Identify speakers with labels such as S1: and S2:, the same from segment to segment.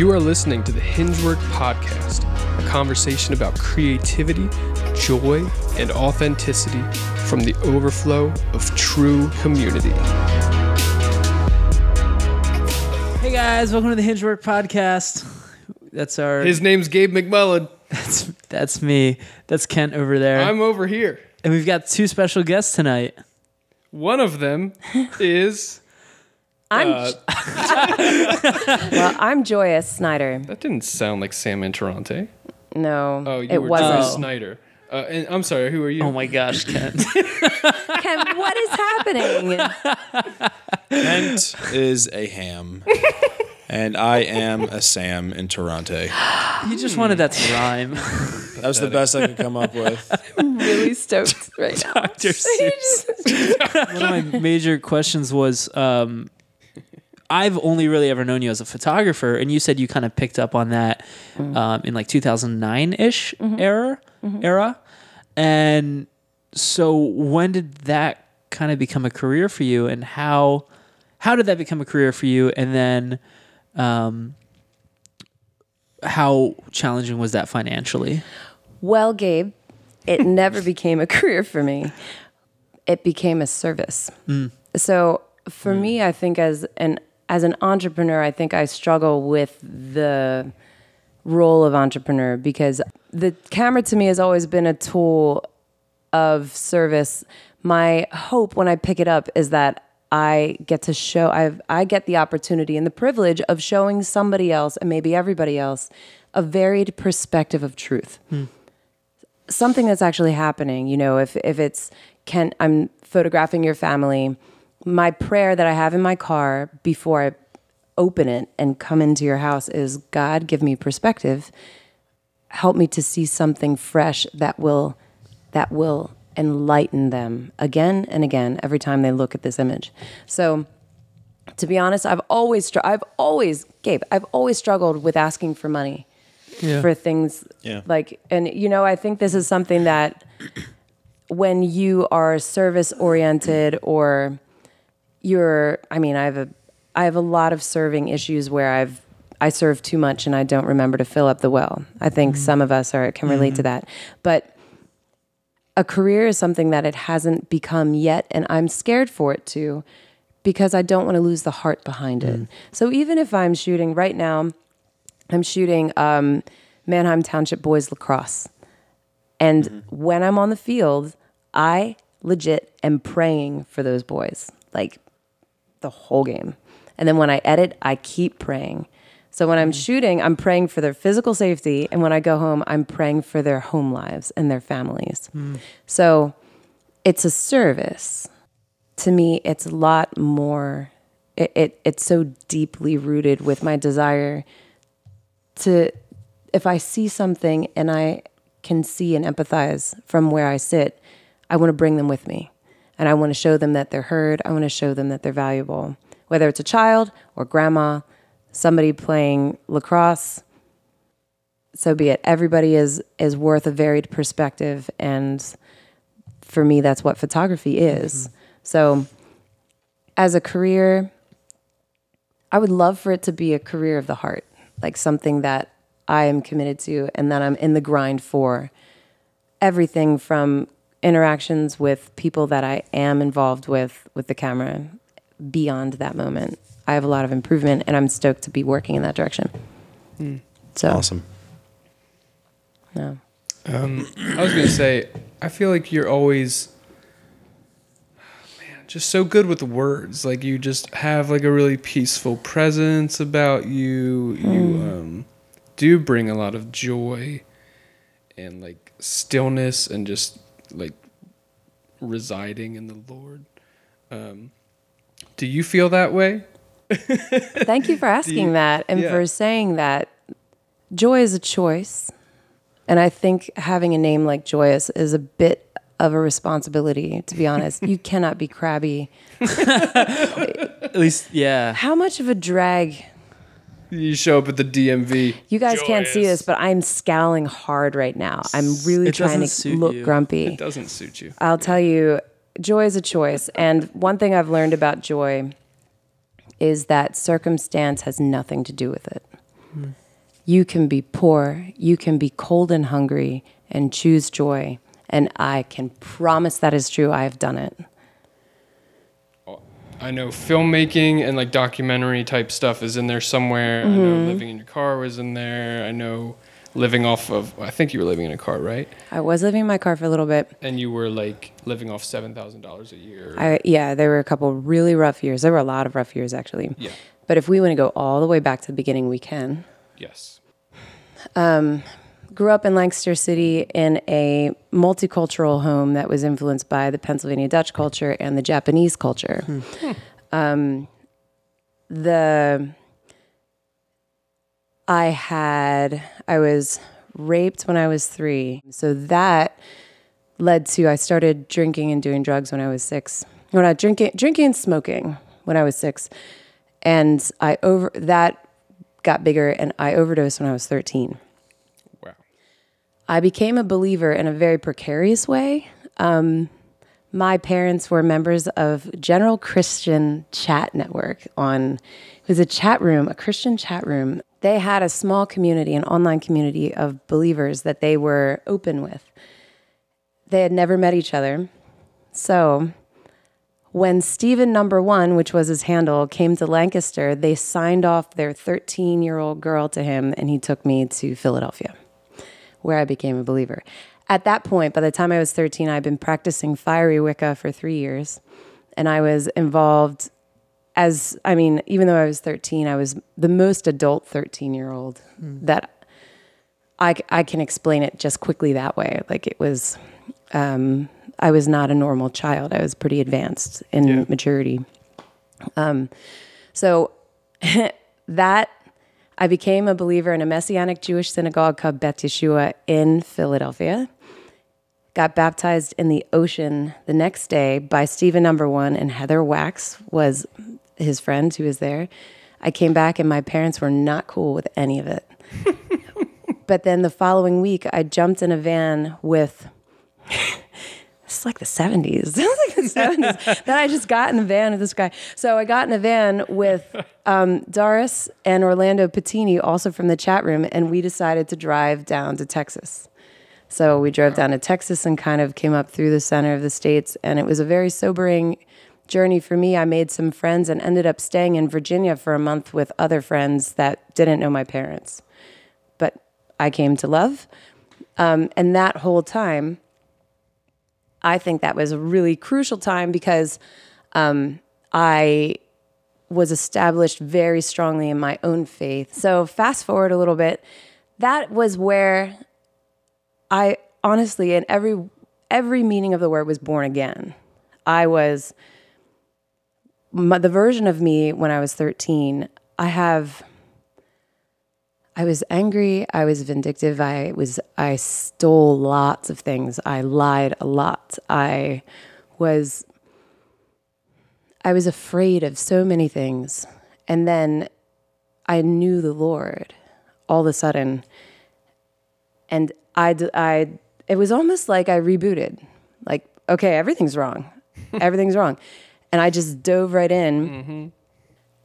S1: You are listening to the Hingework Podcast, a conversation about creativity, joy, and authenticity from the overflow of true community.
S2: Hey guys, welcome to the Hingework Podcast. That's our
S1: His name's Gabe McMullen.
S2: that's that's me. That's Kent over there.
S1: I'm over here.
S2: and we've got two special guests tonight.
S1: One of them is.
S3: I'm
S1: Uh,
S3: well. I'm Joyous Snyder.
S1: that didn't sound like Sam Interrante.
S3: No,
S1: Oh, you
S3: it
S1: were
S3: wasn't.
S1: Joe Snyder. Uh, and I'm sorry, who are you?
S2: Oh my gosh, Kent.
S3: Ken, what is happening?
S4: Kent is a ham. And I am a Sam Interrante.
S2: you just wanted that to rhyme.
S4: That was the best I could come up with.
S3: really stoked right now.
S2: Dr. Seuss. One of my major questions was um, I've only really ever known you as a photographer, and you said you kind of picked up on that mm. um, in like 2009 ish mm-hmm. era, mm-hmm. era. And so, when did that kind of become a career for you, and how how did that become a career for you? And then, um, how challenging was that financially?
S3: Well, Gabe, it never became a career for me. It became a service. Mm. So for mm. me, I think as an as an entrepreneur, I think I struggle with the role of entrepreneur because the camera to me has always been a tool of service. My hope when I pick it up is that I get to show I I get the opportunity and the privilege of showing somebody else and maybe everybody else a varied perspective of truth hmm. something that's actually happening. You know, if if it's can I'm photographing your family, my prayer that I have in my car before I open it and come into your house is God give me perspective. Help me to see something fresh that will that will enlighten them again and again every time they look at this image. So to be honest, I've always str- I've always Gabe, I've always struggled with asking for money for things
S4: Yeah.
S3: like and you know i think this is something that when you are service oriented or you're i mean i have a i have a lot of serving issues where i've i serve too much and i don't remember to fill up the well. I think mm-hmm. some of us are can relate to mm-hmm. that. But a career is something that it hasn't become yet and i'm scared for it to because i don't want to lose the heart behind it. Mm. So even if i'm shooting right now I'm shooting um, Manheim Township Boys Lacrosse. And mm-hmm. when I'm on the field, I legit am praying for those boys, like the whole game. And then when I edit, I keep praying. So when I'm mm. shooting, I'm praying for their physical safety. And when I go home, I'm praying for their home lives and their families. Mm. So it's a service. To me, it's a lot more, it, it, it's so deeply rooted with my desire to if I see something and I can see and empathize from where I sit, I want to bring them with me. And I want to show them that they're heard. I want to show them that they're valuable. Whether it's a child or grandma, somebody playing lacrosse, so be it. Everybody is is worth a varied perspective and for me that's what photography is. Mm-hmm. So as a career, I would love for it to be a career of the heart, like something that I am committed to and that I'm in the grind for. Everything from interactions with people that I am involved with with the camera beyond that moment. I have a lot of improvement and I'm stoked to be working in that direction. So,
S4: Awesome.
S3: no.
S1: Um, I was gonna say, I feel like you're always, man, just so good with words. Like you just have like a really peaceful presence about you. You um, do bring a lot of joy, and like stillness, and just like residing in the Lord. Um, do you feel that way?
S3: Thank you for asking
S1: you-
S3: that and
S1: yeah.
S3: for saying that. Joy is a choice. And I think having a name like Joyous is a bit of a responsibility, to be honest. you cannot be crabby.
S2: At least, yeah.
S3: How much of a drag?
S1: You show up at the DMV.
S3: You guys can't see this, but I'm scowling hard right now. I'm really
S2: It
S3: trying to
S2: suit
S3: look
S2: you.
S3: grumpy.
S1: It doesn't suit you.
S3: I'll tell you, joy is a choice. And one thing I've learned about joy is that circumstance has nothing to do with it. Hmm. You can be poor, you can be cold and hungry and choose joy. And I can promise that is true. I have done it.
S1: I know filmmaking and like documentary type stuff is in there somewhere. I
S3: Mm-hmm.
S1: know living in your car was in there. I know living off of. I think you were living in a car, right?
S3: I was living in my car for a little bit.
S1: And you were like living off seven thousand dollars a year.
S3: I yeah, there were a couple really rough years. There were a lot of rough years actually.
S1: yeah.
S3: But if we want to go all the way back to the beginning, we can.
S1: Yes.
S3: Grew up in Lancaster City in a multicultural home that was influenced by the Pennsylvania Dutch culture and the Japanese culture. Um, the I had I was raped when I was three, so that led to I started drinking and doing drugs when I was six. When I drinking drinking and smoking when I was six, and I over that got bigger, and I overdosed when I was thirteen. I became a believer in a very precarious way. Um, my parents were members of General Christian Chat Network on it was a chat room, a Christian chat room. They had a small community, an online community of believers that they were open with. They had never met each other. So when Stephen number one, which was his handle, came to Lancaster, they signed off their 13 year old girl to him and he took me to Philadelphia where I became a believer. At that point, by the time I was 13, I'd been practicing fiery Wicca for three years. And I was involved as, I mean, even though I was 13, I was the most adult 13 year old that I, I can explain it just quickly that way. Like it was, um, I was not a normal child. I was pretty advanced in
S1: Yeah.
S3: maturity. Um, so that I became a believer in a Messianic Jewish synagogue called Beth Yeshua in Philadelphia. Got baptized in the ocean the next day by Stephen Number One, and Heather Wax was his friend who was there. I came back, and my parents were not cool with any of it. but then the following week, I jumped in a van with. It's like the 70s. It's like the 70s. then I just got in the van with this guy. So I got in a van with um, Doris and Orlando Patini, also from the chat room, and we decided to drive down to Texas. So we drove down to Texas and kind of came up through the center of the states, and it was a very sobering journey for me. I made some friends and ended up staying in Virginia for a month with other friends that didn't know my parents, but I came to love. Um, and that whole time, I think that was a really crucial time because um, I was established very strongly in my own faith. So fast forward a little bit, that was where I honestly, in every every meaning of the word, was born again. I was my, the version of me when I was thirteen. I have. I was angry. I was vindictive. I was. I stole lots of things. I lied a lot. I was. I was afraid of so many things, and then I knew the Lord all of a sudden, and I, I it was almost like I rebooted. Like, okay, everything's wrong. everything's wrong. And I just dove right in. Mm-hmm.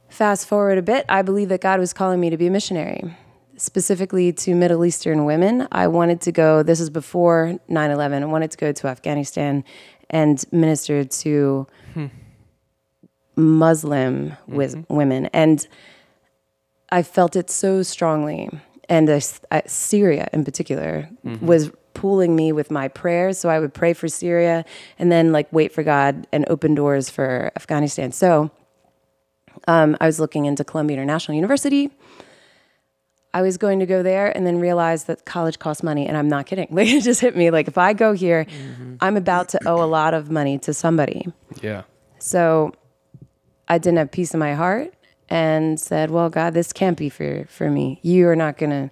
S3: Fast forward a bit, I believe that God was calling me to be a missionary, specifically to Middle Eastern women. I wanted to go, this is before 9 11, I wanted to go to Afghanistan and minister to Muslim wis- women. And I felt it so strongly. And uh, uh, Syria in particular was pulling me with my prayers. So I would pray for Syria and then like wait for God and open doors for Afghanistan. So um, I was looking into Columbia International University. I was going to go there and then realized that college costs money. And I'm not kidding. Like it just hit me. Like if I go here, mm-hmm. I'm about to owe a lot of money to somebody.
S1: Yeah.
S3: So I didn't have peace in my heart and said, "Well, God, this can't be for for me. You are not gonna.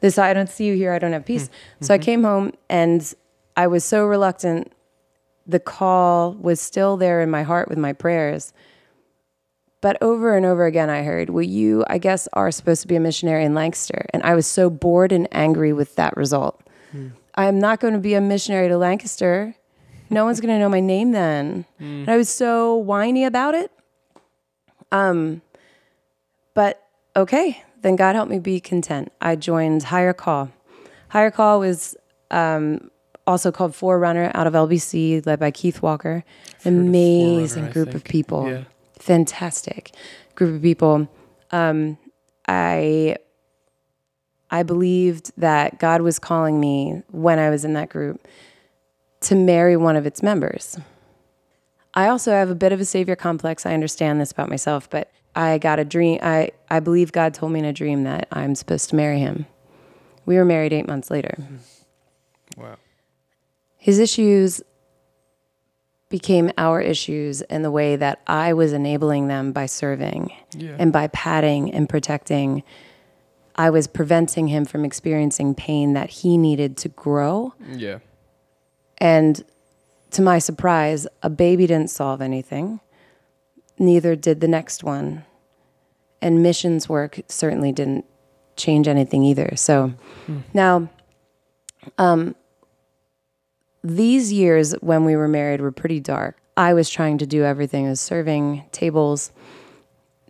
S3: This I don't see you here. I don't have peace." Hmm. So I mm-hmm. came home and I was so reluctant. The call was still there in my heart with my prayers. But over and over again, I heard, Well, you, I guess, are supposed to be a missionary in Lancaster. And I was so bored and angry with that result. I am not going to be a missionary to Lancaster. No one's going to know my name then. And I was so whiny about it. Um, but okay, then God help me be content. I joined Higher Call. Higher Call was um, also called Forerunner out of LBC, led by Keith Walker. Amazing group of people.
S1: Yeah.
S3: Fantastic group of people. Um, I I believed that God was calling me when I was in that group to marry one of its members. I also have a bit of a savior complex. I understand this about myself, but I got a dream. I, I believe God told me in a dream that I'm supposed to marry him. We were married eight months later.
S1: Wow.
S3: His issues became our issues in the way that I was enabling them by serving
S1: Yeah.
S3: and by patting and protecting. I was preventing him from experiencing pain that he needed to grow.
S1: yeah.
S3: And to my surprise, a baby didn't solve anything. Neither did the next one. And missions work certainly didn't change anything either. So now, um, these years when we were married were pretty dark. I was trying to do everything, I was serving tables.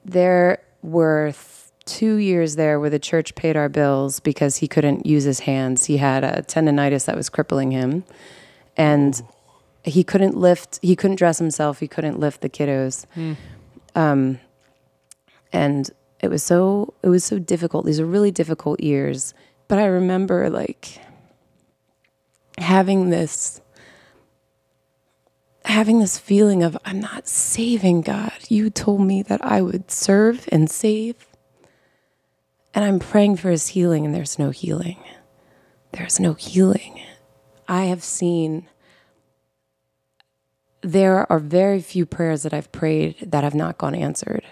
S3: There were th- two years there where the church paid our bills because he couldn't use his hands. He had a tendonitis that was crippling him and he couldn't lift he couldn't dress himself he couldn't lift the kiddos um, and it was so it was so difficult these are really difficult years but i remember like having this having this feeling of i'm not saving god. You told me that i would serve and save. And i'm praying for his healing and there's no healing. There's no healing. I have seen there are very few prayers that I've prayed that have not gone answered.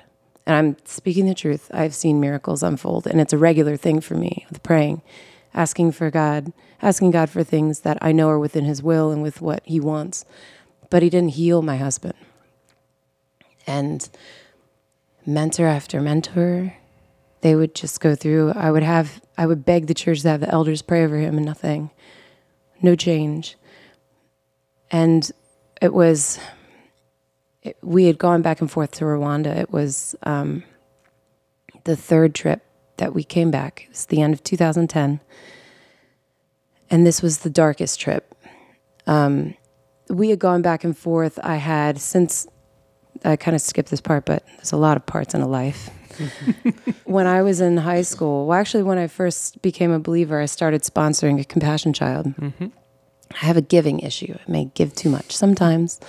S3: And I'm speaking the truth. I've seen miracles unfold, and it's a regular thing for me with praying, asking for God, asking God for things that I know are within His will and with what He wants. But He didn't heal my husband. And mentor after mentor, they would just go through. I would have, I would beg the church to have the elders pray over him, and nothing no change. And it was, it, we had gone back and forth to Rwanda. It was um, the third trip that we came back. It was the end of 2010. And this was the darkest trip. Um, we had gone back and forth. I had, since, I kind of skipped this part, but there's a lot of parts in a life. when I was in high school, well, actually, when I first became a believer, I started sponsoring a compassion child. I have a giving issue. I may give too much sometimes.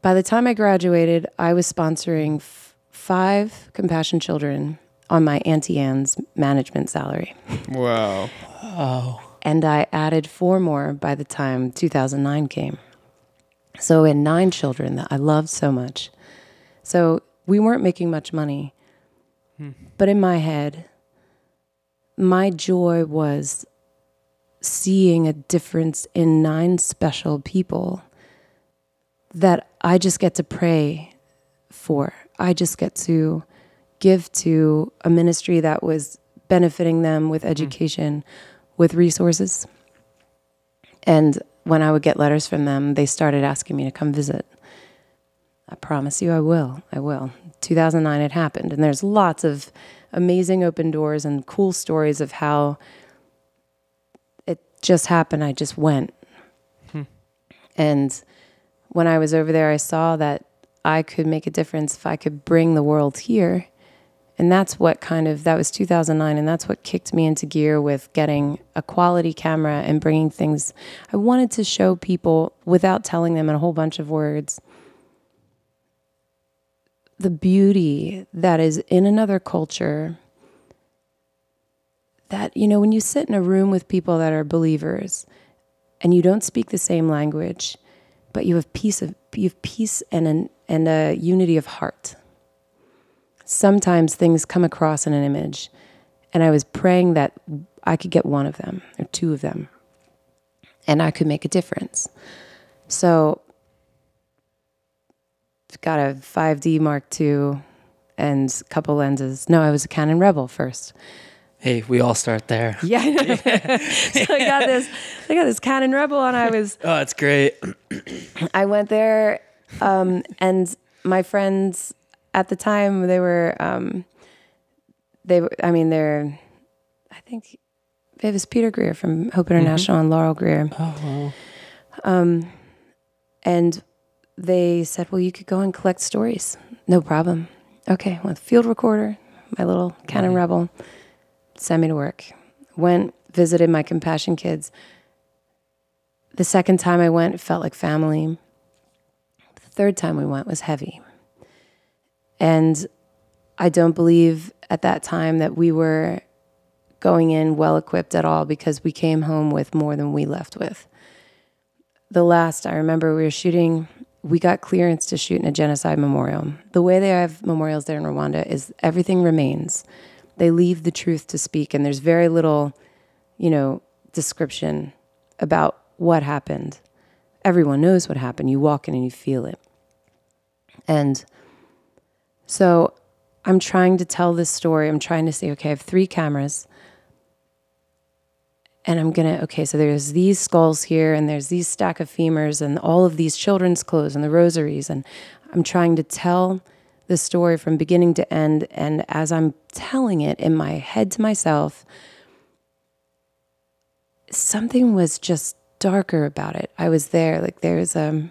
S3: By the time I graduated, I was sponsoring f- five compassion children on my Auntie Anne's management salary.
S1: Wow. Oh.
S3: And I added four more by the time 2009 came. So I had nine children that I loved so much. So we weren't making much money. Hmm. But in my head, my joy was seeing a difference in nine special people that I just get to pray for. I just get to give to a ministry that was benefiting them with mm-hmm. education, with resources. And when I would get letters from them, they started asking me to come visit. I promise you I will. I will. 2009 it happened and there's lots of amazing open doors and cool stories of how it just happened. I just went. Hmm. And when I was over there, I saw that I could make a difference if I could bring the world here. And that's what kind of, that was 2009, and that's what kicked me into gear with getting a quality camera and bringing things. I wanted to show people without telling them in a whole bunch of words the beauty that is in another culture. That, you know, when you sit in a room with people that are believers and you don't speak the same language, but you have peace of you have peace and an, and a unity of heart. Sometimes things come across in an image, and I was praying that I could get one of them or two of them, and I could make a difference. So, got a 5D Mark II and a couple lenses. No, I was a Canon Rebel first.
S2: Hey, we all start there.
S3: Yeah, so I got this. I got this Canon Rebel, and I was
S2: Oh, it's great.
S3: I went there, um, and my friends at the time they were um, they, I mean, they're, I think it was Peter Greer from Hope International and Laurel Greer.
S2: Oh,
S3: Um, and they said, well, you could go and collect stories. No problem. Okay, with field recorder, my little Canon Rebel, send me to work. Went, visited my compassion kids. The second time I went, it felt like family. The third time we went was heavy. And I don't believe at that time that we were going in well equipped at all because we came home with more than we left with the last I remember we were shooting we got clearance to shoot in a genocide memorial. The way they have memorials there in Rwanda is everything remains. They leave the truth to speak and there's very little, you know, description about what happened. Everyone knows what happened. You walk in and you feel it. And so I'm trying to tell this story. I'm trying to say, okay, I have three cameras and I'm gonna okay, so there's these skulls here, and there's these stack of femurs, and all of these children's clothes and the rosaries, and I'm trying to tell the story from beginning to end. And as I'm telling it in my head to myself, something was just darker about it. I was there, like there's a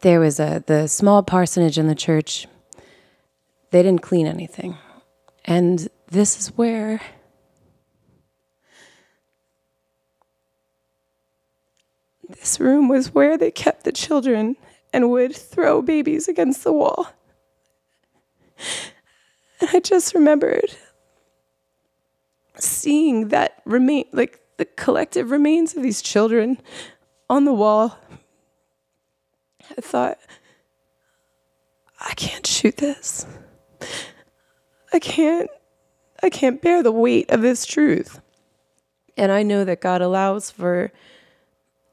S3: there was a the small parsonage in the church. They didn't clean anything, and this is where. This room was where they kept the children and would throw babies against the wall. And I just remembered seeing that remain, like the collective remains of these children on the wall. I thought, I can't shoot this. I can't, I can't bear the weight of this truth. And I know that God allows for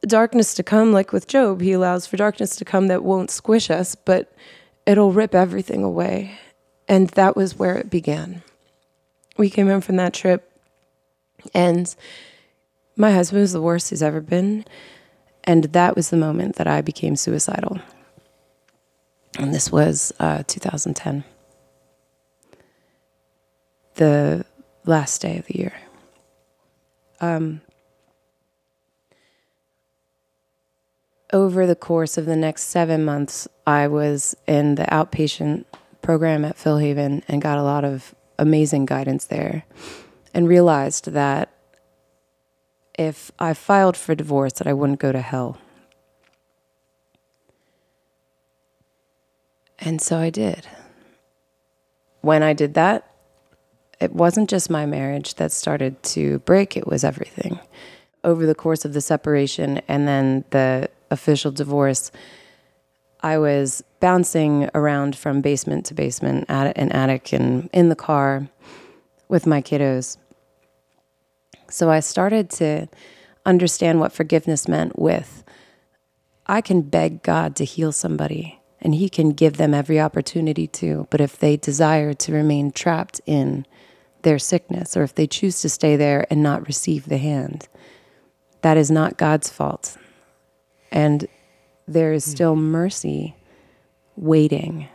S3: darkness to come, like with Job, he allows for darkness to come that won't squish us, but it'll rip everything away. And that was where it began. We came home from that trip, and my husband was the worst he's ever been. And that was the moment that I became suicidal. And this was uh, 2010, the last day of the year. Um, over the course of the next seven months, I was in the outpatient program at Philhaven and got a lot of amazing guidance there and realized that if I filed for divorce that I wouldn't go to hell. And so I did. When I did that, it wasn't just my marriage that started to break, it was everything. Over the course of the separation and then the official divorce, I was bouncing around from basement to basement, at an attic, and in the car with my kiddos. So I started to understand what forgiveness meant with I can beg God to heal somebody, and He can give them every opportunity to. But if they desire to remain trapped in their sickness, or if they choose to stay there and not receive the hand, that is not God's fault. And there is hmm. still mercy waiting.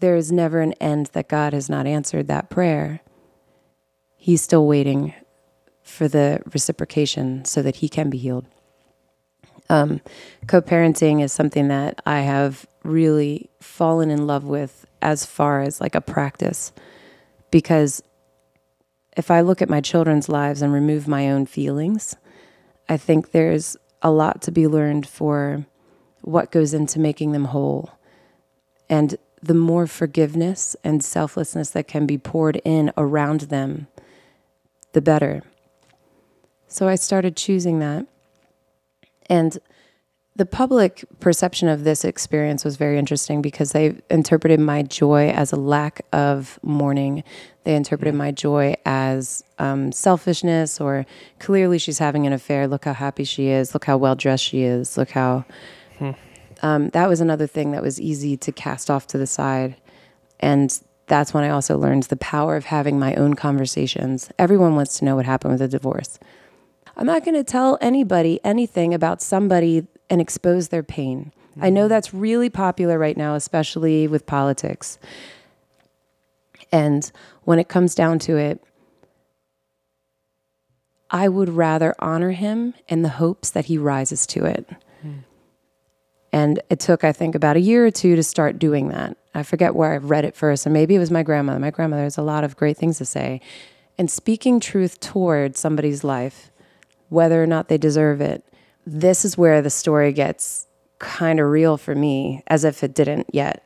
S3: There is never an end that God has not answered that prayer. He's still waiting for the reciprocation so that he can be healed. Um, Co parenting is something that I have really fallen in love with as far as like a practice because if I look at my children's lives and remove my own feelings, I think there's a lot to be learned for what goes into making them whole. And the more forgiveness and selflessness that can be poured in around them, the better. So I started choosing that. And the public perception of this experience was very interesting because they interpreted my joy as a lack of mourning. They interpreted my joy as um, selfishness, or clearly she's having an affair. Look how happy she is. Look how well dressed she is. Look how. Um, that was another thing that was easy to cast off to the side. And that's when I also learned the power of having my own conversations. Everyone wants to know what happened with the divorce. I'm not going to tell anybody anything about somebody and expose their pain. I know mm-hmm. that's really popular right now, especially with politics. And when it comes down to it, I would rather honor him in the hopes that he rises to it. Hmm. And it took, I think, about a year or two to start doing that. I forget where I read it first, and maybe it was my grandmother. My grandmother has a lot of great things to say. And speaking truth toward somebody's life, whether or not they deserve it, this is where the story gets kind of real for me, as if it didn't yet.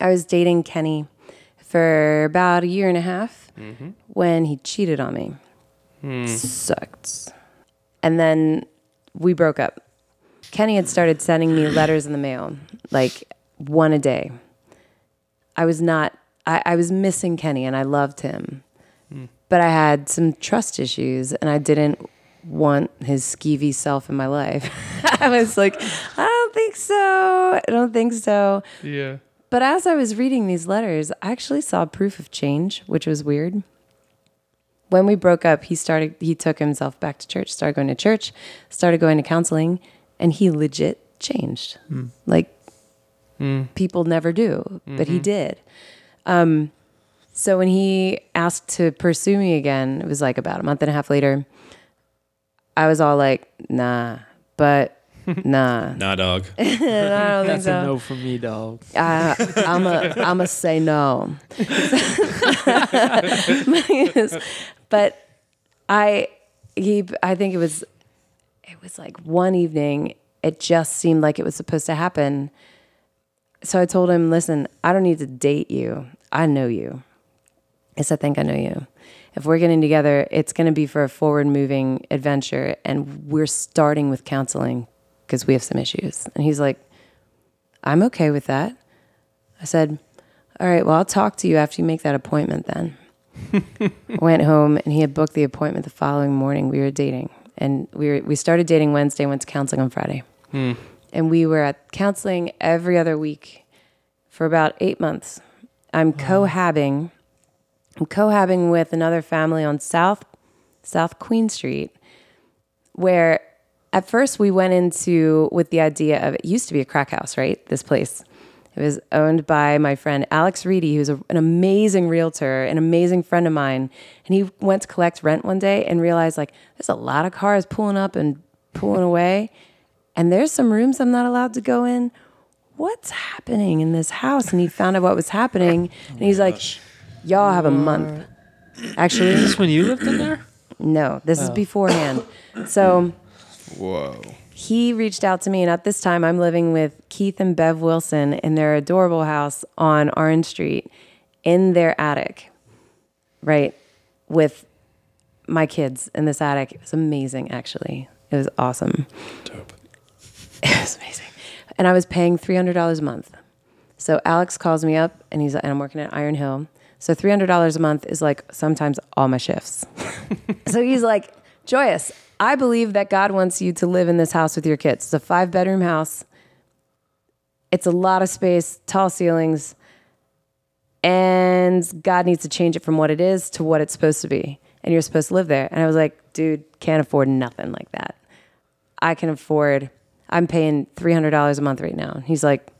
S3: I was dating Kenny for about a year and a half mm-hmm. when he cheated on me. Hmm. Sucked. And then we broke up. Kenny had started sending me letters in the mail, like one a day. I was not, I, I was missing Kenny and I loved him. Hmm. But I had some trust issues and I didn't want his skeevy self in my life. I was like, I don't think so. I don't think so.
S1: Yeah.
S3: But as I was reading these letters, I actually saw proof of change, which was weird. When we broke up, he started he took himself back to church, started going to church, started going to counseling, and he legit changed. Hmm. Like hmm. people never do, but he mm-hmm. did. Um, so when he asked to pursue me again, it was like about a month and a half later. I was all like, "Nah," but nah.
S4: Nah, dog.
S3: I don't think
S2: That's
S3: so.
S2: a no from me, dog.
S3: I, I'm a I'm a say no. but I he I think it was it was like one evening it just seemed like it was supposed to happen. So I told him, "Listen, I don't need to date you. I know you. Yes, I think I know you. If we're getting together, it's going to be for a forward moving adventure and we're starting with counseling because we have some issues." And he's like, I'm okay with that. I said, All right, well, I'll talk to you after you make that appointment then. went home and he had booked the appointment the following morning. We were dating and we were, we started dating Wednesday, went to counseling on Friday. Hmm. And we were at counseling every other week for about eight months. I'm cohabbing. I'm cohabbing with another family on South South Queen Street where at first we went into with the idea of it used to be a crack house, right? This place. It was owned by my friend Alex Reedy, who's a, an amazing realtor, an amazing friend of mine. And he went to collect rent one day and realized like there's a lot of cars pulling up and pulling away. And there's some rooms I'm not allowed to go in. What's happening in this house? And he found out what was happening. And he's like, oh Y'all have a month. Actually,
S2: Is this when you lived in there?
S3: no, this is oh. beforehand. So
S1: Whoa.
S3: he reached out to me, and at this time, I'm living with Keith and Bev Wilson in their adorable house on Orange Street in their attic, right? With my kids in this attic. It was amazing, actually. It was awesome.
S4: Dope.
S3: It was amazing. And I was paying $300 a month. So Alex calls me up, and he's and I'm working at Iron Hill. So $300 a month is like sometimes all my shifts. so he's like, Joyous, I believe that God wants you to live in this house with your kids. It's a five bedroom house. It's a lot of space, tall ceilings, and God needs to change it from what it is to what it's supposed to be. And you're supposed to live there. And I was like, dude, can't afford nothing like that. I can afford, I'm paying $300 a month right now. And he's like,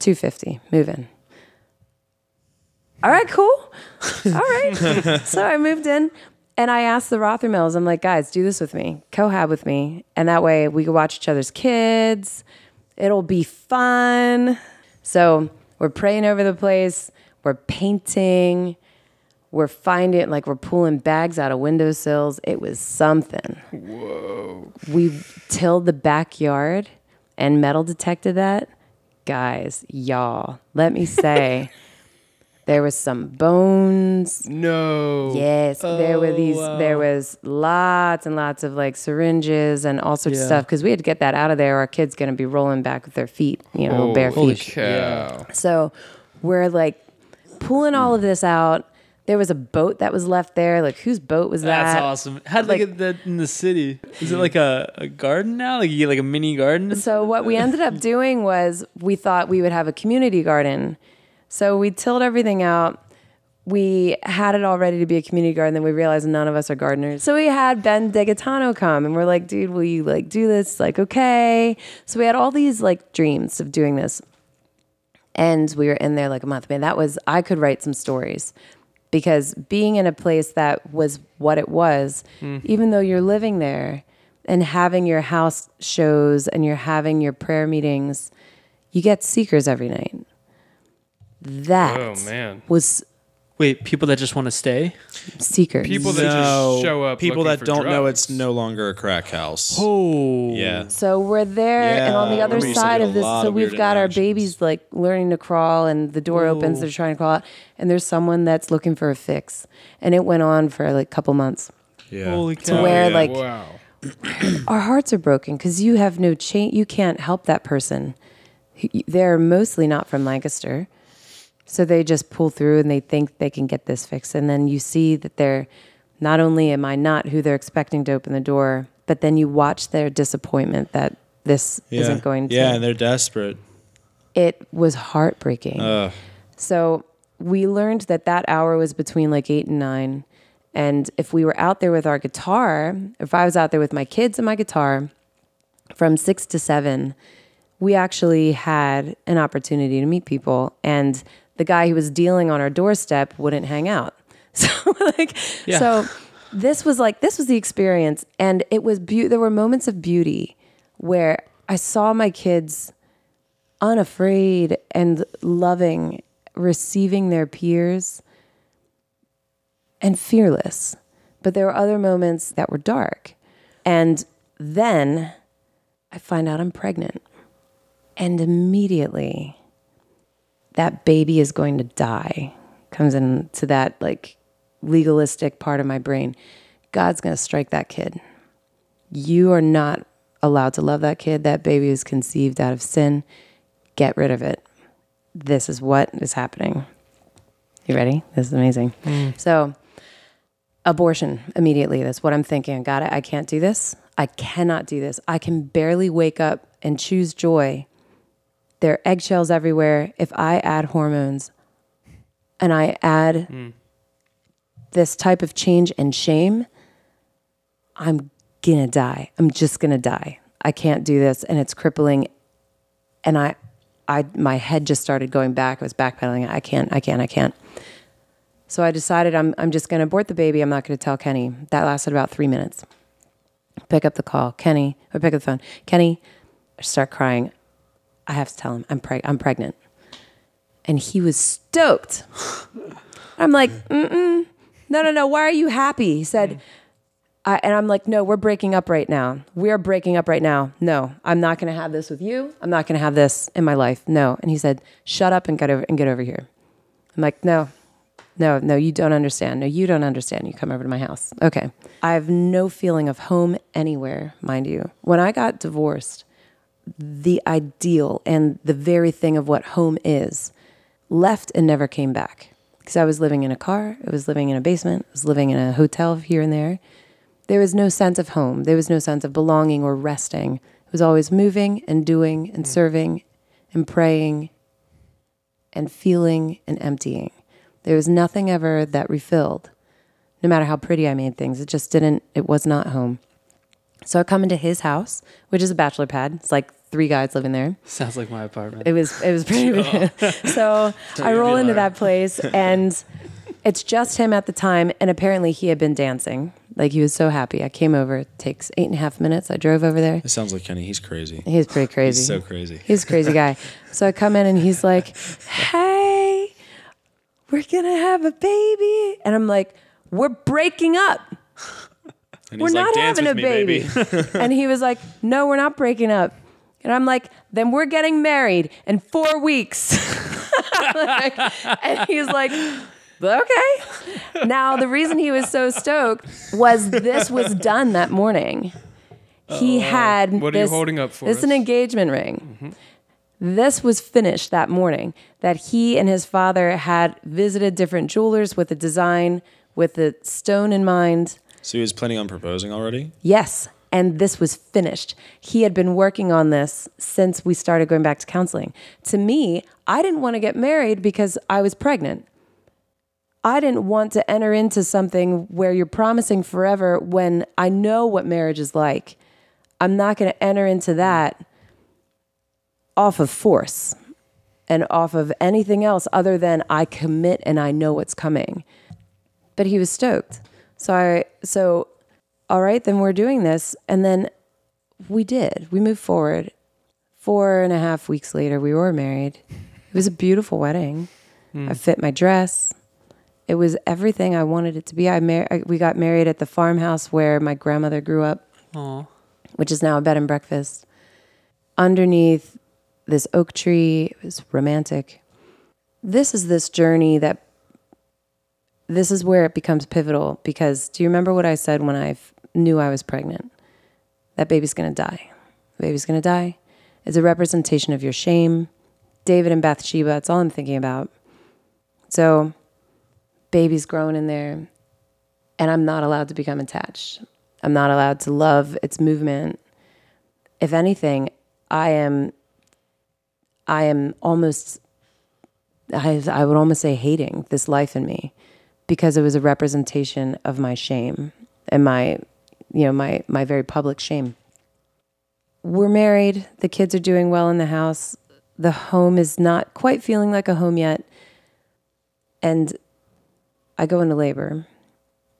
S3: 250, move in. All right, cool. All right. so I moved in and I asked the Rothermels, I'm like, guys, do this with me, cohab with me. And that way we can watch each other's kids. It'll be fun. So we're praying over the place. We're painting. We're finding, like, we're pulling bags out of windowsills. It was something. Whoa. We tilled the backyard and metal detected that. Guys, y'all, let me say, there was some bones.
S1: No.
S3: Yes, there were oh, these.
S2: wow.
S3: There was lots and lots of like syringes and all sorts of stuff because we had to get that out of there. Our kids gonna be rolling back with their feet, you know, bare
S1: Holy
S3: feet.
S1: cow.
S3: So we're like pulling all of this out. There was a boat that was left there. Like whose boat was that?
S2: That's awesome. How'd they
S3: like-
S2: get that in the city? Is it like a, a garden now? Like you get like a mini garden?
S3: So what we ended up doing was we thought we would have a community garden. So we tilled everything out. We had it all ready to be a community garden. Then we realized none of us are gardeners. So we had Ben Degatano come and we're like, dude, will you like do this? Like, okay. So we had all these like dreams of doing this. and we were in there like a month. Man, that was I could write some stories because being in a place that was what it was, mm. even though you're living there and having your house shows and you're having your prayer meetings, you get seekers every night. That
S1: Oh man.
S3: was
S2: Wait, people that just want to stay?
S3: seekers.
S1: People that
S4: No,
S1: just show up.
S4: People
S1: looking
S4: that
S1: for
S4: don't know
S1: drugs.
S4: it's no longer a crack house.
S2: Oh.
S4: Yeah.
S3: So we're there, and on the
S4: Yeah,
S3: other
S4: we used to
S3: side
S4: get
S3: of
S4: a
S3: this,
S4: lot
S3: so
S4: of
S3: we've
S4: weird
S3: got our
S4: interactions.
S3: babies like learning to crawl, and the door opens, they're trying to crawl out, and there's someone that's looking for a fix, and it went on for like a couple months.
S4: Yeah.
S2: Holy
S3: To
S2: cow.
S3: where
S4: yeah.
S3: like
S1: Wow.
S3: our hearts are broken because you have no chain, you can't help that person. They're mostly not from Lancaster, so they just pull through and they think they can get this fixed, and then you see that they're not only am I not who they're expecting to open the door, but then you watch their disappointment that this
S4: yeah.
S3: isn't going to.
S4: Yeah, and they're desperate.
S3: it was heartbreaking. So we learned that that hour was between like eight and nine. And if we were out there with our guitar, if I was out there with my kids and my guitar from six to seven, we actually had an opportunity to meet people. And the guy who was dealing on our doorstep wouldn't hang out. So like,
S2: Yeah.
S3: so this was like this was the experience, and it was beau- There were moments of beauty where I saw my kids unafraid and loving, receiving their peers, and fearless. But there were other moments that were dark. And then I find out I'm pregnant. And immediately that baby is going to die comes into that like legalistic part of my brain. God's going to strike that kid. You are not allowed to love that kid. That baby is conceived out of sin. Get rid of it. This is what is happening. You ready? This is amazing. Mm. So, abortion immediately. That's what I'm thinking. Got it. I can't do this. I cannot do this. I can barely wake up and choose joy. There are eggshells everywhere. If I add hormones and I add hmm. this type of change and shame, I'm gonna die. I'm just gonna die. I can't do this, and it's crippling. And I, I, my head just started going back. I was backpedaling. I can't. I can't. I can't. So I decided I'm, I'm just gonna abort the baby. I'm not gonna tell Kenny. That lasted about three minutes. Pick up the call, Kenny, or pick up the phone, Kenny. I start crying. I have to tell him I'm preg- I'm pregnant, and he was stoked. I'm like, mm-mm, no, no, no. Why are you happy? He said, I, and I'm like, no, we're breaking up right now. We're breaking up right now. No, I'm not going to have this with you. I'm not going to have this in my life. No. And he said, shut up and get over and get over here. I'm like, no, no, no, you don't understand. No, you don't understand. You come over to my house. Okay. I have no feeling of home anywhere, mind you. When I got divorced, the ideal and the very thing of what home is left and never came back. Because I was living in a car, I was living in a basement, I was living in a hotel here and there. There was no sense of home. There was no sense of belonging or resting. It was always moving and doing and hmm. serving and praying and feeling and emptying. There was nothing ever that refilled. No matter how pretty I made things, it just didn't, it was not home. So I come into his house, which is a bachelor pad. It's like three guys living there.
S2: Sounds like my apartment.
S3: It was it was pretty big. so I roll into that place and it's just him at the time and apparently he had been dancing. Like he was so happy. I came over. It takes eight and a half minutes. I drove over there.
S4: It sounds like Kenny. He's crazy.
S3: He's pretty crazy.
S4: He's so crazy.
S3: He's a crazy guy. So I come in and he's like, Hey, we're gonna have a baby. And I'm like, We're breaking up.
S4: And
S3: We're
S4: like,
S3: not
S4: "Dance
S3: having a
S4: me,
S3: baby. and he was like, No, we're not breaking up. And I'm like, Then we're getting married in four weeks. Like, and he's like, Okay. Now, the reason he was so stoked was this was done that morning. He had
S1: Uh, What are you holding up for
S3: This is an engagement ring. This was finished that morning. That he and his father had visited different jewelers with a design, with the stone in mind.
S4: So he was planning on proposing already?
S3: Yes. And this was finished. He had been working on this since we started going back to counseling. To me, I didn't want to get married because I was pregnant. I didn't want to enter into something where you're promising forever when I know what marriage is like. I'm not going to enter into that off of force. and off of anything else other than I commit and I know what's coming. But he was stoked. So I so all right, then we're doing this. And then we did. We moved forward. Four and a half weeks later, we were married. It was a beautiful wedding. Hmm. I fit my dress. It was everything I wanted it to be. I, mar- I we got married at the farmhouse where my grandmother grew up,
S2: Aw.
S3: which is now a bed and breakfast. Underneath this oak tree, it was romantic. This is this journey that this is where it becomes pivotal because do you remember what I said when I knew I was pregnant? That baby's going to die. The baby's going to die. It's a representation of your shame. David and Bathsheba, that's all I'm thinking about. So, baby's grown in there, and I'm not allowed to become attached. I'm not allowed to love its movement. If anything, I am I am almost I, I would almost say hating this life in me because it was a representation of my shame and my you know my my very public shame. We're married. The kids are doing well in the house. The home is not quite feeling like a home yet. And i go into labor.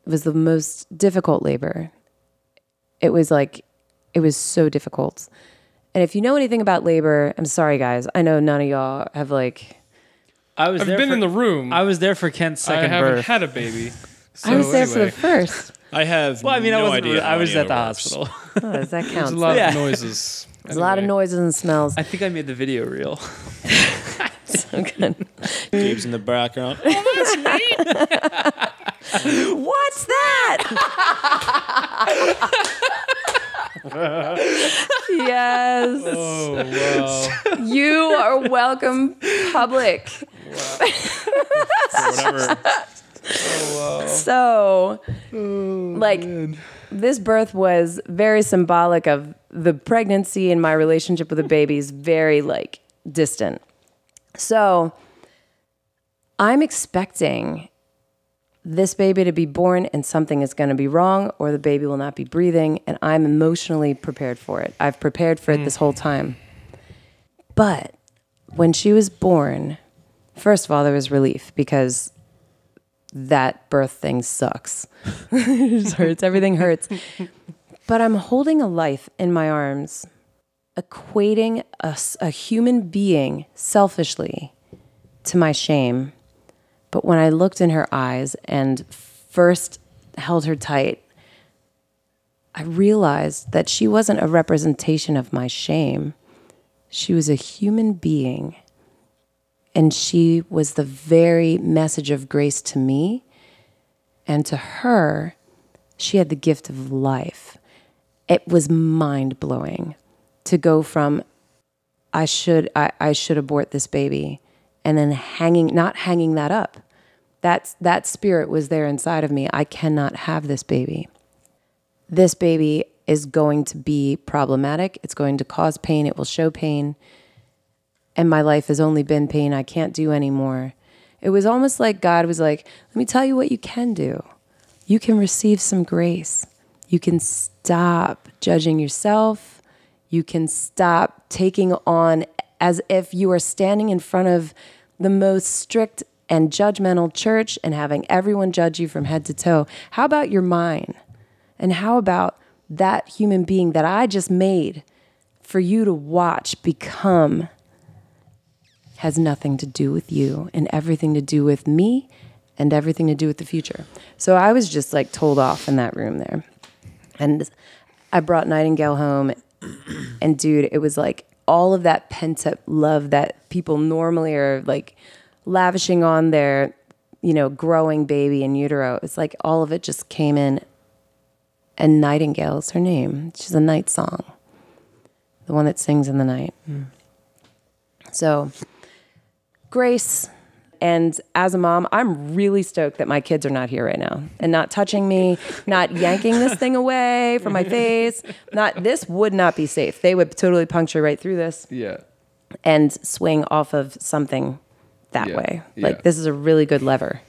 S3: It was the most difficult labor. It was like it was so difficult. And if you know anything about labor i'm sorry guys. I know none of y'all have like
S2: I was
S1: I've
S2: there
S1: been
S2: for,
S1: in the room.
S2: I was there for Kent's second I
S1: haven't
S2: birth.
S1: had a baby.
S3: i was
S1: So
S3: there for the first
S4: I have.
S2: well, I mean, I wasn't.
S4: idea
S2: I was at the
S4: works.
S2: hospital.
S3: oh, does that
S1: There's
S3: count
S1: a lot
S2: Yeah.
S1: of noises.
S3: There's a lot of noises and smells.
S2: I think I made the video reel.
S3: so good.
S4: Gabe's in the background.
S3: Oh, What's that? yes.
S1: Oh wow!
S3: You are welcome, public.
S4: Whatever.
S3: Oh, so, like, this birth was very symbolic of the pregnancy and my relationship with the baby is very, like, distant. So, I'm expecting this baby to be born and something is going to be wrong or the baby will not be breathing. And I'm emotionally prepared for it. I've prepared for it this whole time. But when she was born, first of all, there was relief because that birth thing sucks. it hurts. Everything hurts. But I'm holding a life in my arms, equating a human being selfishly to my shame. But when I looked in her eyes and first held her tight, I realized that she wasn't a representation of my shame. She was a human being and she was the very message of grace to me. And to her, she had the gift of life. It was mind blowing to go from I should I, I should abort this baby and then hanging not hanging that up. That's that spirit was there inside of me. I cannot have this baby. This baby is going to be problematic. It's going to cause pain. It will show pain and my life has only been pain. I can't do anymore. It was almost like God was like, let me tell you what you can do. You can receive some grace. You can stop judging yourself. You can stop taking on as if you are standing in front of the most strict and judgmental church and having everyone judge you from head to toe. How about your mind? And how about that human being that I just made for you to watch become has nothing to do with you and everything to do with me and everything to do with the future. So I was just like told off in that room there. And I brought Nightingale home and dude, it was like all of that pent up love that people normally are like lavishing on their, you know, growing baby in utero. It's like all of it just came in and Nightingale is her name. She's a night song. The one that sings in the night. Hmm. So Grace. And as a mom, I'm really stoked that my kids are not here right now and not touching me, not yanking this thing away from my face. Not this would not be safe. They would totally puncture right through this
S1: Yeah.
S3: and swing off of something that
S1: Yeah,
S3: way.
S1: yeah.
S3: Like this is a really good lever.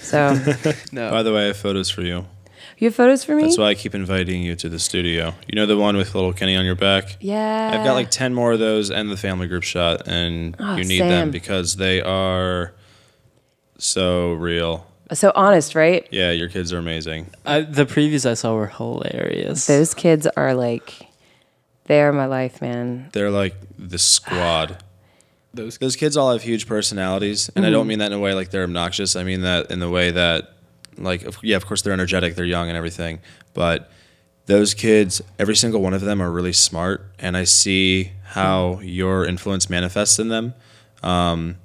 S3: So
S1: No.
S4: By the way, I have photos for you.
S3: You have photos for me?
S4: That's why I keep inviting you to the studio. You know the one with little Kenny on your back?
S3: yeah.
S4: I've got like 10 more of those and the family group shot, and
S3: Oh,
S4: you need
S3: Sam.
S4: them because they are so real.
S3: so honest, right?
S4: Yeah, your kids are amazing.
S2: I, the previews I saw were hilarious.
S3: Those kids are like, they are my life, man.
S4: They're like the squad.
S1: Those
S4: Those kids all have huge personalities, and I mm-hmm. don't mean that in a way like they're obnoxious. I mean that in the way that, like, yeah, of course they're energetic, they're young and everything, but those kids, every single one of them are really smart, and I see how your influence manifests in them. Um,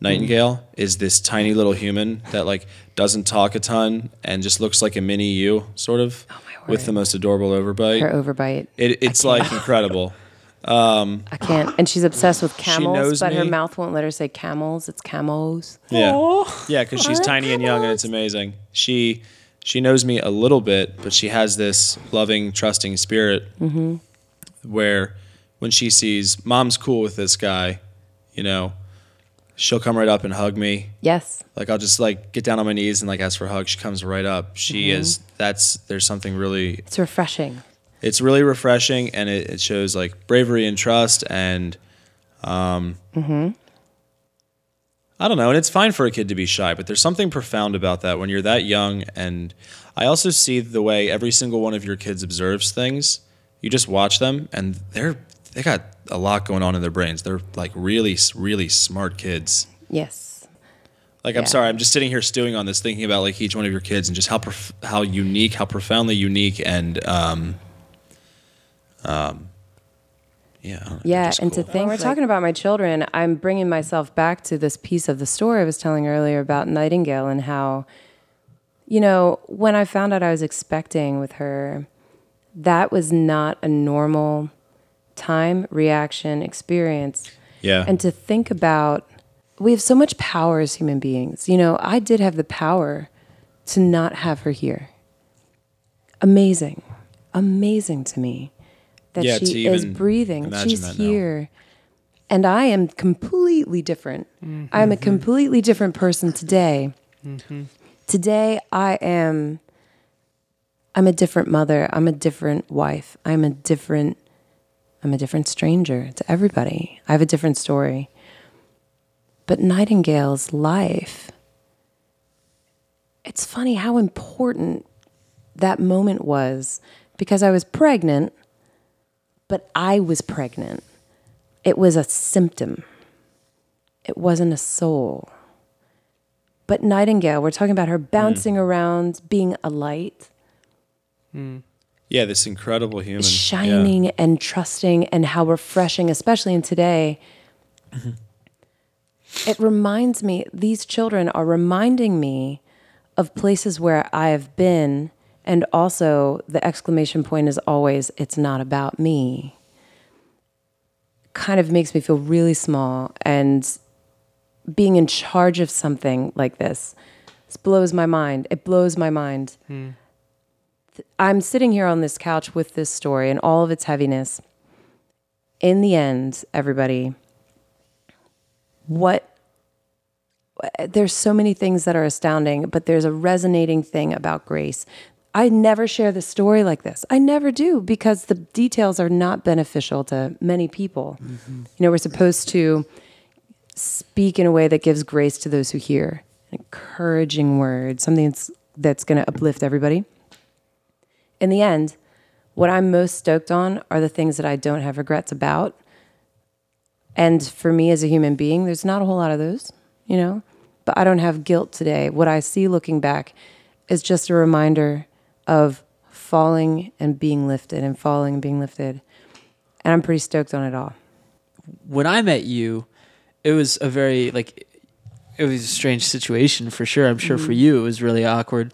S4: Nightingale is this tiny little human that like doesn't talk a ton and just looks like a mini you, sort of, with
S3: word.
S4: the most adorable overbite.
S3: Her overbite.
S4: It, it's like incredible.
S3: Um, I can't. And she's obsessed with camels,
S4: knows
S3: but her
S4: me.
S3: mouth won't let her say camels. It's camos.
S4: Yeah, yeah, because she's tiny and young, and it's amazing. She she knows me a little bit, but she has this loving, trusting spirit mm-hmm. where when she sees mom's cool with this guy, you know, she'll come right up and hug me.
S3: Yes.
S4: Like I'll just like get down on my knees and like ask for a hug. She comes right up. She mm-hmm. is that's there's something really
S3: It's refreshing.
S4: It's really refreshing and it, it shows like bravery and trust and um I don't know, and it's fine for a kid to be shy, but there's something profound about that when you're that young and I also see the way every single one of your kids observes things. You just watch them and they're they got a lot going on in their brains. They're like really really smart kids.
S3: Yes.
S4: Like I'm sorry, I'm just sitting here stewing on this, thinking about like each one of your kids and just how prof- how unique, how profoundly unique, and um, um, yeah, I don't know,
S3: Yeah,
S4: just
S3: and to
S4: cool.
S3: think we're talking about my children, I'm bringing myself back to this piece of the story I was telling earlier about Nightingale and how, you know, when I found out I was expecting with her, that was not a normal time, reaction, experience.
S4: yeah,
S3: And to think about, we have so much power as human beings. You know, I did have the power to not have her here. Amazing. Amazing to me that
S4: Yeah,
S3: she is breathing. She's
S4: now.
S3: here. And I am completely different. I'm a completely different person today. Today I am I'm a different mother. I'm a different wife. I'm a different I'm a different stranger to everybody. I have a different story. But Nightingale's life, it's funny how important that moment was because I was pregnant, but I was pregnant. It was a symptom, it wasn't a soul. But Nightingale, we're talking about her bouncing hmm. around, being a light hmm.
S4: yeah, this incredible human, Yeah.
S3: shining and trusting and how refreshing, especially in today. Mm-hmm. It reminds me, these children are reminding me of places where I have been. And also, the exclamation point is always, it's not about me. Kind of makes me feel really small. And being in charge of something like this, this blows my mind. It blows my mind. Hmm. I'm sitting here on this couch with this story and all of its heaviness. In the end, everybody, what there's so many things that are astounding, but there's a resonating thing about grace. I never share the story like this. I never do because the details are not beneficial to many people. Mm-hmm. You know, we're supposed to speak in a way that gives grace to those who hear, an encouraging word, something that's, that's going to uplift everybody in the end, what I'm most stoked on are the things that I don't have regrets about. And for me as a human being, there's not a whole lot of those, you know, but I don't have guilt today. What I see looking back is just a reminder of falling and being lifted and falling and being lifted. And I'm pretty stoked on it all.
S2: when I met you, it was a very like it was a strange situation for sure. I'm sure for mm-hmm. you it was really awkward.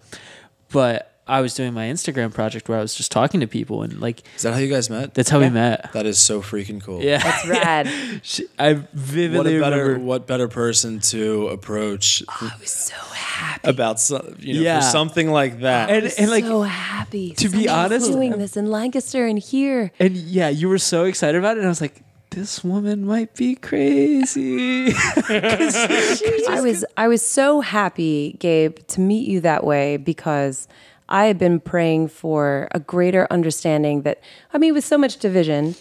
S2: But I was doing my Instagram project where I was just talking to people and like
S4: Is that how you guys met?
S2: that's how we met.
S4: That is so freaking cool.
S2: Yeah.
S3: that's rad.
S2: She- I
S4: What
S2: vividly
S4: a better
S2: remember
S4: what better person to approach oh,
S3: I was so happy.
S4: about so, you know
S2: Yeah.
S4: for something like that.
S2: and and like
S3: so happy.
S2: to be
S3: Someone's
S2: honest-
S3: doing uh, this in Lancaster and here.
S2: and yeah, you were so excited about it and I was like this woman might be crazy.
S3: I was I was so happy, Gabe, to meet you that way because I have been praying for a greater understanding that, I mean, with so much division,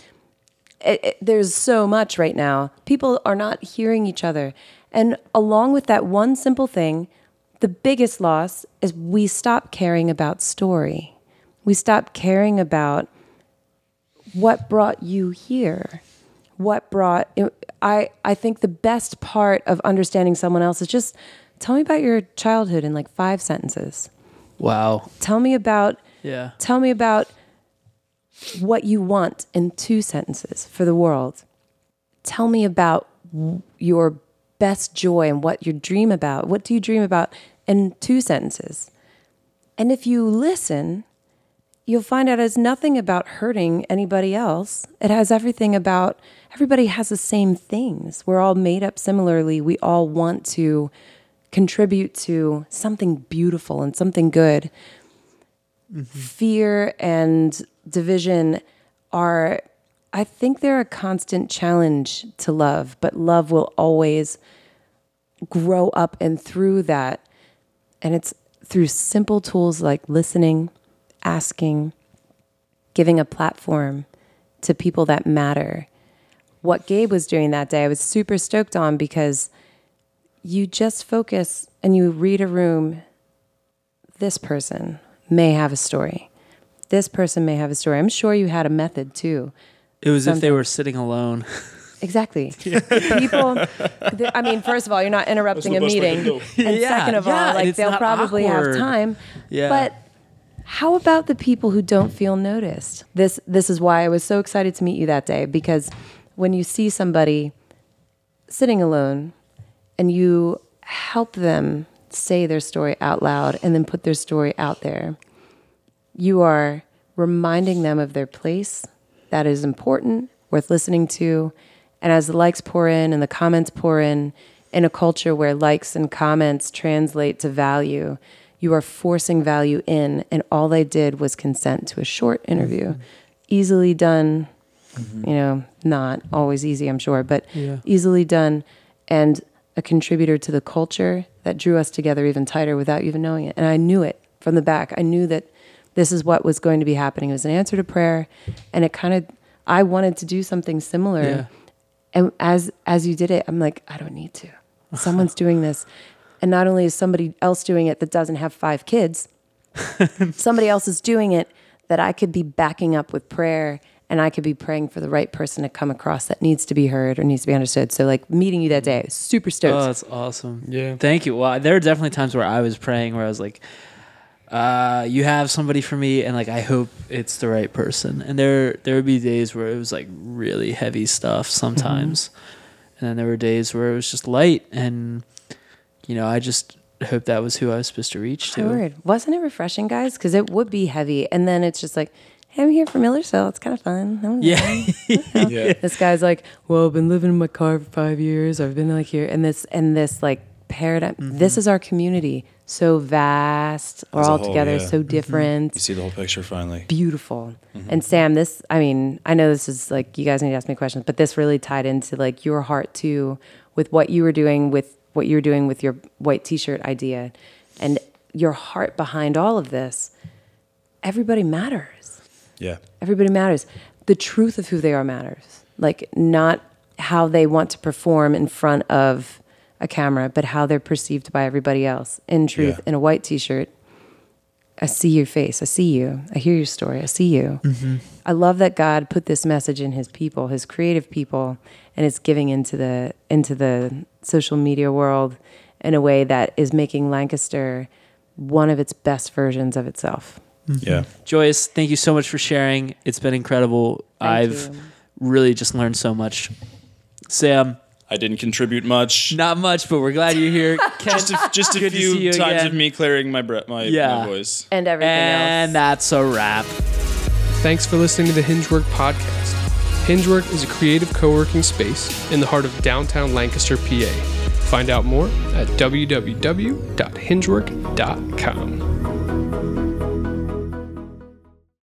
S3: it, it- there's so much right now. People are not hearing each other. And along with that one simple thing, the biggest loss is we stop caring about story. We stop caring about what brought you here. What brought I I think the best part of understanding someone else is just tell me about your childhood in like 5 sentences.
S2: Wow.
S3: Tell me about
S2: Yeah.
S3: Tell me about what you want in two sentences for the world. Tell me about your best joy and what you dream about. What do you dream about in two sentences? And if you listen, you'll find out it's nothing about hurting anybody else. It has everything about everybody has the same things. We're all made up similarly. We all want to contribute to something beautiful and something good. Mm-hmm. Fear and division are i think they're a constant challenge to love but love will always grow up and through that. And it's through simple tools like listening asking giving a platform to people that matter. What gabe was doing that day i was super stoked on because you just focus and you read a room this person may have a story. This person may have a story. I'm sure you had a method too.
S2: It was if they were sitting alone.
S3: Exactly. People, th- I mean, first of all, you're not interrupting a meeting. And
S2: Yeah,
S3: second of
S2: yeah,
S3: all, like they'll probably
S2: awkward.
S3: have time.
S2: Yeah.
S3: But how about the people who don't feel noticed? This this is why I was so excited to meet you that day because when you see somebody sitting alone and you help them say their story out loud and then put their story out there, you are reminding them of their place that is important, worth listening to. And as the likes pour in and the comments pour in, in a culture where likes and comments translate to value, you are forcing value in. And all they did was consent to a short interview. Mm-hmm. Easily done, mm-hmm. you know, not always easy, I'm sure, but
S2: Yeah.
S3: easily done. And a contributor to the culture that drew us together even tighter without even knowing it. And I knew it from the back. I knew that this is what was going to be happening. It was an answer to prayer, and it kind of I wanted to do something similar.
S2: Yeah.
S3: And as as you did it, I'm like, I don't need to. Someone's doing this. And not only is somebody else doing it that doesn't have five kids, somebody else is doing it that I could be backing up with prayer and I could be praying for the right person to come across that needs to be heard or needs to be understood. So like meeting you that day, super stoked.
S2: Oh, that's awesome.
S1: Yeah.
S2: Thank you. Well, there are definitely times where I was praying where I was like, uh, you have somebody for me and like I hope it's the right person. And there there would be days where it was like really heavy stuff sometimes. And then there were days where it was just light and you know, I just hope that was who I was supposed to reach to.
S3: My word. Wasn't it refreshing, guys? Because it would be heavy. And then it's just like, hey, I'm here for Millersville. it's kind of fun. I don't.
S2: Yeah.
S4: Yeah.
S3: This guy's like, well, I've been living in my car for five years. I've been like here. And this, and this like paradigm, this mm-hmm. is our community. So vast. We're all
S4: whole,
S3: together,
S4: yeah.
S3: so mm-hmm. different.
S4: You see the whole picture finally.
S3: beautiful. Mm-hmm. And Sam, this, I mean, I know this is like, you guys need to ask me questions, but this really tied into like your heart too, with what you were doing with what you were doing with your white t shirt idea and your heart behind all of this. Everybody matters.
S4: Yeah.
S3: Everybody matters. The truth of who they are matters. Like, not how they want to perform in front of a camera, but how they're perceived by everybody else. In truth,
S4: Yeah.
S3: in a white t shirt, I see your face. I see you. I hear your story. I see you. Mm-hmm. I love that God put this message in His people, His creative people, and it's giving into the into the social media world in a way that is making Lancaster one of its best versions of itself. Mm-hmm.
S4: Yeah.
S2: Joyous, thank you so much for sharing. It's been incredible.
S3: Thank
S2: I've
S3: you.
S2: really just learned so much. Sam,
S4: I didn't contribute much.
S2: not much, but we're glad you're here. Kent,
S4: Just a, just a
S2: Good to see
S4: few times
S2: again.
S4: of me clearing my breath, my,
S2: Yeah.
S4: my voice.
S3: and everything
S2: and
S3: else.
S2: that's a wrap.
S1: Thanks for listening to the Hingework podcast. Hingework is a creative co working space in the heart of downtown Lancaster, PA. Find out more at www.hingework.com.